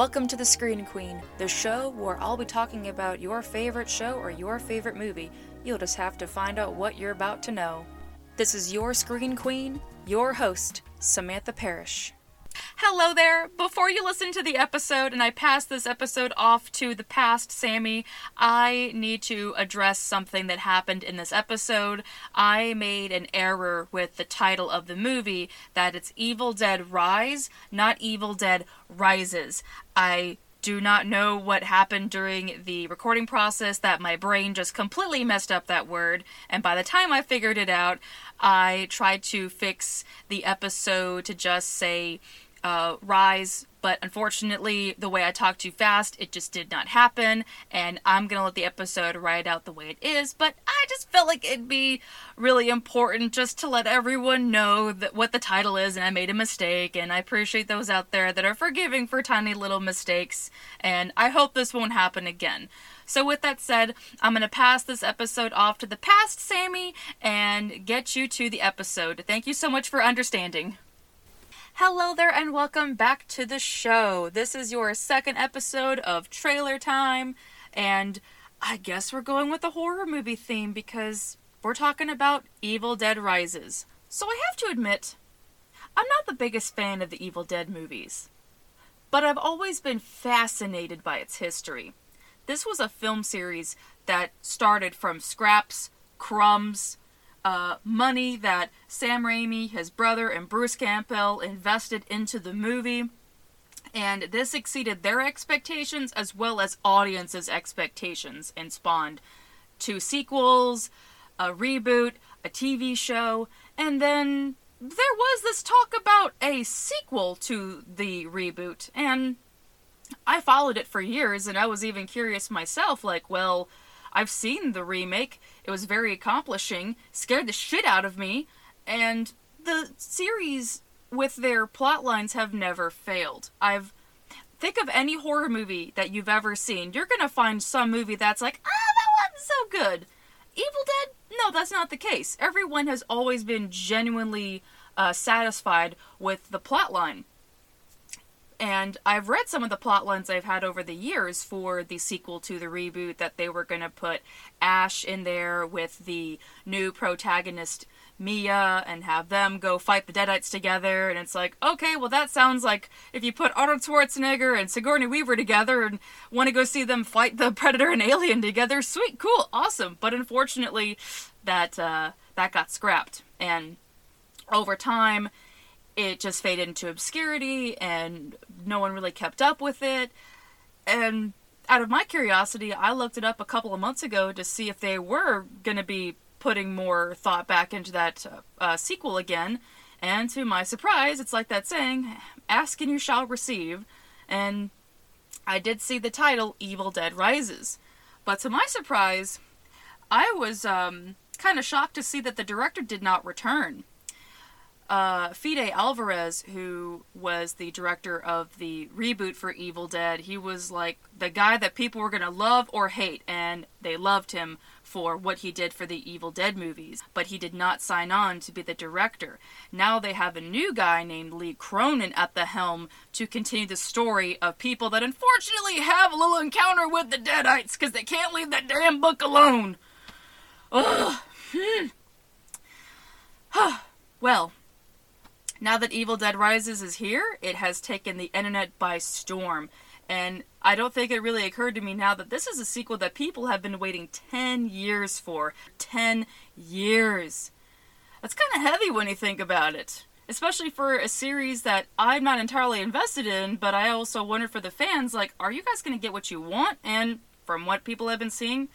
Welcome to the Screen Queen, the show where I'll be talking about your favorite show or your favorite movie. You'll just have to find out what you're about to know. This is your Screen Queen, your host, Samantha Parrish. Hello there. Before you listen to the episode and I pass this episode off to the past Sammy, I need to address something that happened in this episode. I made an error with the title of the movie that it's Evil Dead Rise, not Evil Dead Rises. I do not know what happened during the recording process that my brain just completely messed up that word. And by the time I figured it out I tried to fix the episode to just say uh, rise but unfortunately the way I talked too fast it just did not happen and I'm gonna let the episode ride out the way it is but I just felt like it'd be really important just to let everyone know that what the title is and I made a mistake and I appreciate those out there that are forgiving for tiny little mistakes and I hope this won't happen again. So with that said, I'm going to pass this episode off to the past Sammy and get you to the episode. Thank you so much for understanding. Hello there, and welcome back to the show. This is your second episode of Trailer Time, and I guess we're going with the horror movie theme because we're talking about Evil Dead Rises. So I have to admit, I'm not the biggest fan of the Evil Dead movies, but I've always been fascinated by its history. This was a film series that started from scraps, crumbs, uh, money that Sam Raimi, his brother, and Bruce Campbell invested into the movie. And this exceeded their expectations as well as audiences' expectations and spawned two sequels, a reboot, a TV show, and then there was this talk about a sequel to the reboot. And I followed it for years and I was even curious myself like, well, I've seen the remake. It was very accomplishing, scared the shit out of me, and the series with their plot lines have never failed. I've think of any horror movie that you've ever seen. You're going to find some movie that's like, "Ah, that wasn't so good." Evil Dead? No, that's not the case. Everyone has always been genuinely uh, satisfied with the plot line and I've read some of the plot lines I've had over the years for the sequel to the reboot that they were going to put Ash in there with the new protagonist Mia and have them go fight the Deadites together. And it's like, okay, well, that sounds like if you put Arnold Schwarzenegger and Sigourney Weaver together and want to go see them fight the Predator and Alien together, sweet, cool, awesome. But unfortunately, that uh, that got scrapped. And over time, it just faded into obscurity and no one really kept up with it. And out of my curiosity, I looked it up a couple of months ago to see if they were going to be putting more thought back into that uh, sequel again. And to my surprise, it's like that saying, ask and you shall receive. And I did see the title Evil Dead Rises. But to my surprise, I was um, kind of shocked to see that the director did not return uh, Fede Alvarez, who was the director of the reboot for Evil Dead, he was like the guy that people were going to love or hate, and they loved him for what he did for the Evil Dead movies, but he did not sign on to be the director. Now they have a new guy named Lee Cronin at the helm to continue the story of people that unfortunately have a little encounter with the Deadites because they can't leave that damn book alone. Ugh. Hmm. well, now that Evil Dead Rises is here, it has taken the internet by storm. And I don't think it really occurred to me now that this is a sequel that people have been waiting 10 years for. 10 years. That's kind of heavy when you think about it. Especially for a series that I'm not entirely invested in, but I also wonder for the fans, like, are you guys going to get what you want? And from what people have been seeing,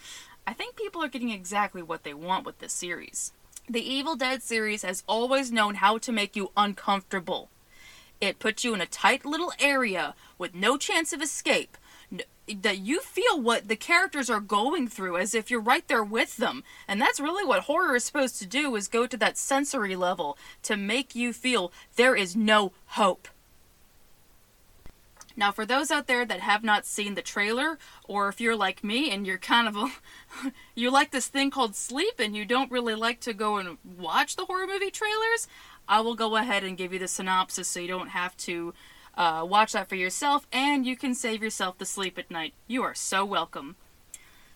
I think people are getting exactly what they want with this series. The Evil Dead series has always known how to make you uncomfortable. It puts you in a tight little area with no chance of escape. That you feel what the characters are going through as if you're right there with them. And that's really what horror is supposed to do is go to that sensory level to make you feel there is no hope. Now, for those out there that have not seen the trailer, or if you're like me and you're kind of a, you like this thing called sleep and you don't really like to go and watch the horror movie trailers, I will go ahead and give you the synopsis so you don't have to uh, watch that for yourself, and you can save yourself the sleep at night. You are so welcome.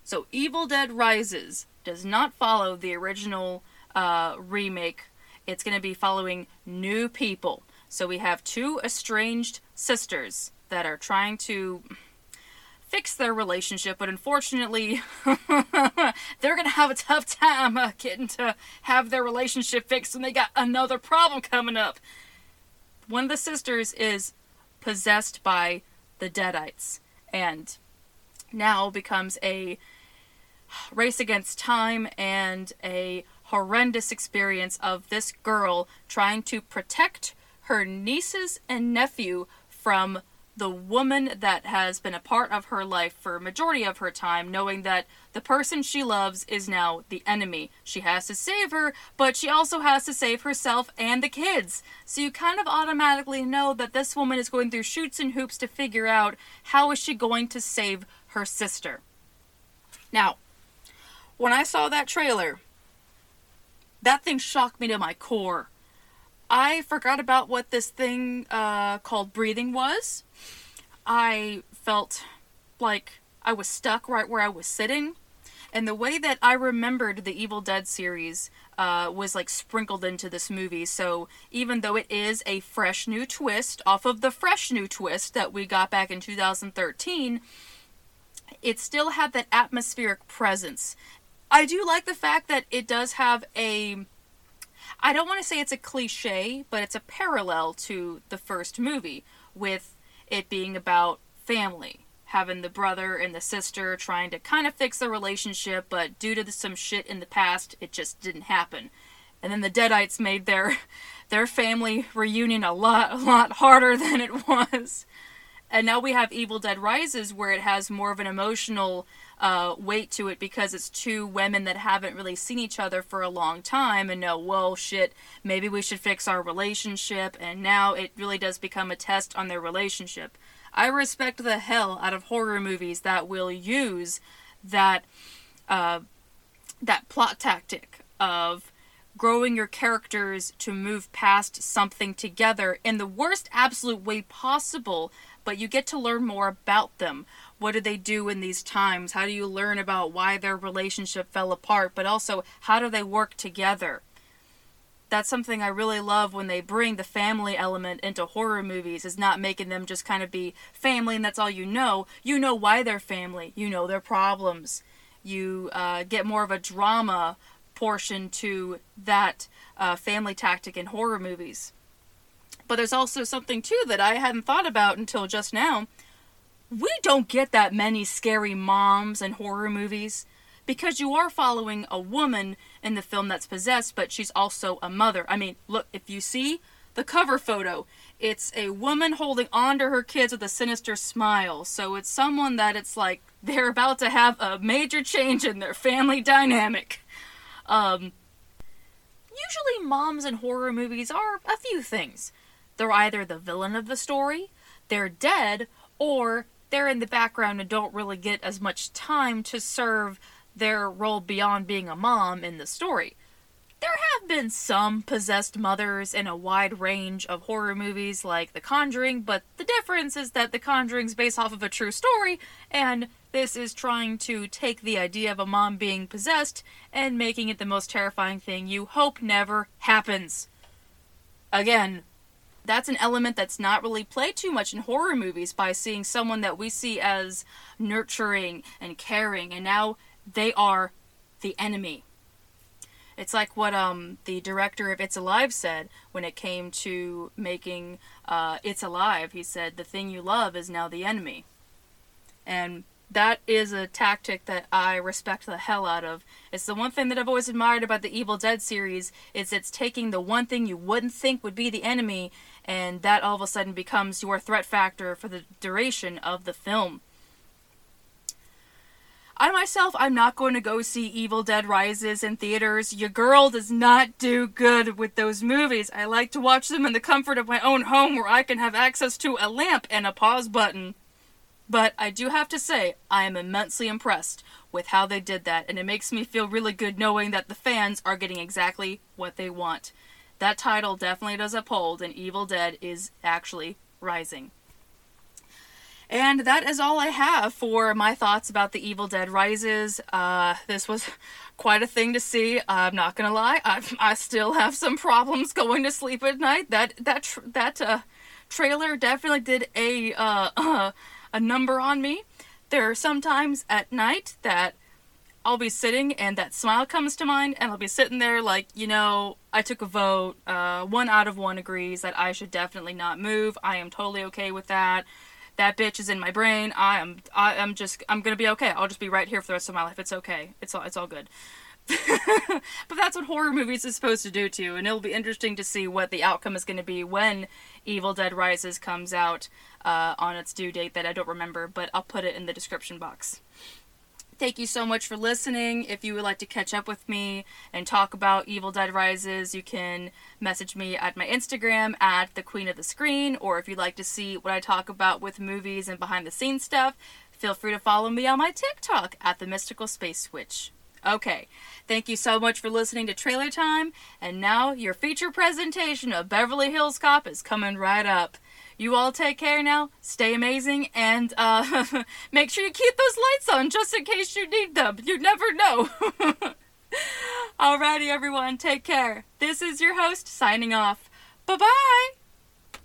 So, Evil Dead Rises does not follow the original uh, remake. It's going to be following new people. So, we have two estranged sisters that are trying to fix their relationship, but unfortunately, they're gonna have a tough time uh, getting to have their relationship fixed when they got another problem coming up. One of the sisters is possessed by the Deadites and now becomes a race against time and a horrendous experience of this girl trying to protect her nieces and nephew from the woman that has been a part of her life for a majority of her time, knowing that the person she loves is now the enemy. She has to save her, but she also has to save herself and the kids. So you kind of automatically know that this woman is going through shoots and hoops to figure out how is she going to save her sister. Now, when I saw that trailer, that thing shocked me to my core. I forgot about what this thing uh, called breathing was. I felt like I was stuck right where I was sitting. And the way that I remembered the Evil Dead series uh, was like sprinkled into this movie. So even though it is a fresh new twist off of the fresh new twist that we got back in 2013, it still had that atmospheric presence. I do like the fact that it does have a I don't want to say it's a cliche, but it's a parallel to the first movie with it being about family. Having the brother and the sister trying to kind of fix the relationship, but due to some shit in the past, it just didn't happen. And then the Deadites made their their family reunion a lot a lot harder than it was. And now we have Evil Dead Rises, where it has more of an emotional uh, weight to it because it's two women that haven't really seen each other for a long time and know, well, shit, maybe we should fix our relationship. And now it really does become a test on their relationship. I respect the hell out of horror movies that will use that uh, that plot tactic of growing your characters to move past something together in the worst absolute way possible, but you get to learn more about them what do they do in these times? How do you learn about why their relationship fell apart? But also, how do they work together? That's something I really love when they bring the family element into horror movies, is not making them just kind of be family and that's all you know. You know why they're family, you know their problems. You uh, get more of a drama portion to that uh, family tactic in horror movies. But there's also something too that I hadn't thought about until just now we don't get that many scary moms in horror movies because you are following a woman in the film that's possessed, but she's also a mother. I mean, look, if you see the cover photo, it's a woman holding on to her kids with a sinister smile. So it's someone that it's like they're about to have a major change in their family dynamic. Um, usually, moms in horror movies are a few things. They're either the villain of the story, they're dead, or they're in the background and don't really get as much time to serve their role beyond being a mom in the story. There have been some possessed mothers in a wide range of horror movies like The Conjuring, but the difference is that The Conjuring's based off of a true story, and this is trying to take the idea of a mom being possessed and making it the most terrifying thing you hope never happens. Again, that's an element that's not really played too much in horror movies by seeing someone that we see as nurturing and caring and now they are the enemy it's like what um, the director of It's Alive said when it came to making uh, It's Alive. He said, The thing you love is now the enemy. And that is a tactic that I respect the hell out of. It's the one thing that I've always admired about the Evil Dead series is it's taking the one thing you wouldn't think would be the enemy and that all of a sudden becomes your threat factor for the duration of the film. I myself, I'm not going to go see Evil Dead Rises in theaters. Your girl does not do good with those movies. I like to watch them in the comfort of my own home where I can have access to a lamp and a pause button. But I do have to say, I am immensely impressed with how they did that, and it makes me feel really good knowing that the fans are getting exactly what they want that title definitely does uphold, and Evil Dead is actually Rising. And that is all I have for my thoughts about The Evil Dead Rises. Uh, this was quite a thing to see. I'm not gonna lie, I, I still have some problems going to sleep at night. That that tr- that uh, trailer definitely did a uh, a number on me. There are some times at night that I'll be sitting and that smile comes to mind, and I'll be sitting there like, you know, I took a vote. Uh, one out of one agrees that I should definitely not move. I am totally okay with that that bitch is in my brain. I am I am just I'm gonna be okay. I'll just be right here for the rest of my life. It's okay. It's all it's all good. but that's what horror movies is supposed to do to you, and it'll be interesting to see what the outcome is going to be when Evil Dead Rises comes out uh, on its due date that I don't remember, but I'll put it in the description box. Thank you so much for listening. If you would like to catch up with me and talk about Evil Dead Rises, you can message me at my Instagram at the Queen of the Screen, or if you'd like to see what I talk about with movies and behind the scenes stuff, feel free to follow me on my TikTok at the Mystical Space Witch. Okay, thank you so much for listening to Trailer Time, and now your feature presentation of Beverly Hills Cop is coming right up. You all take care now. Stay amazing, and uh, make sure you keep those lights on just in case you need them. You never know. Alrighty, everyone, take care. This is your host signing off. Bye bye.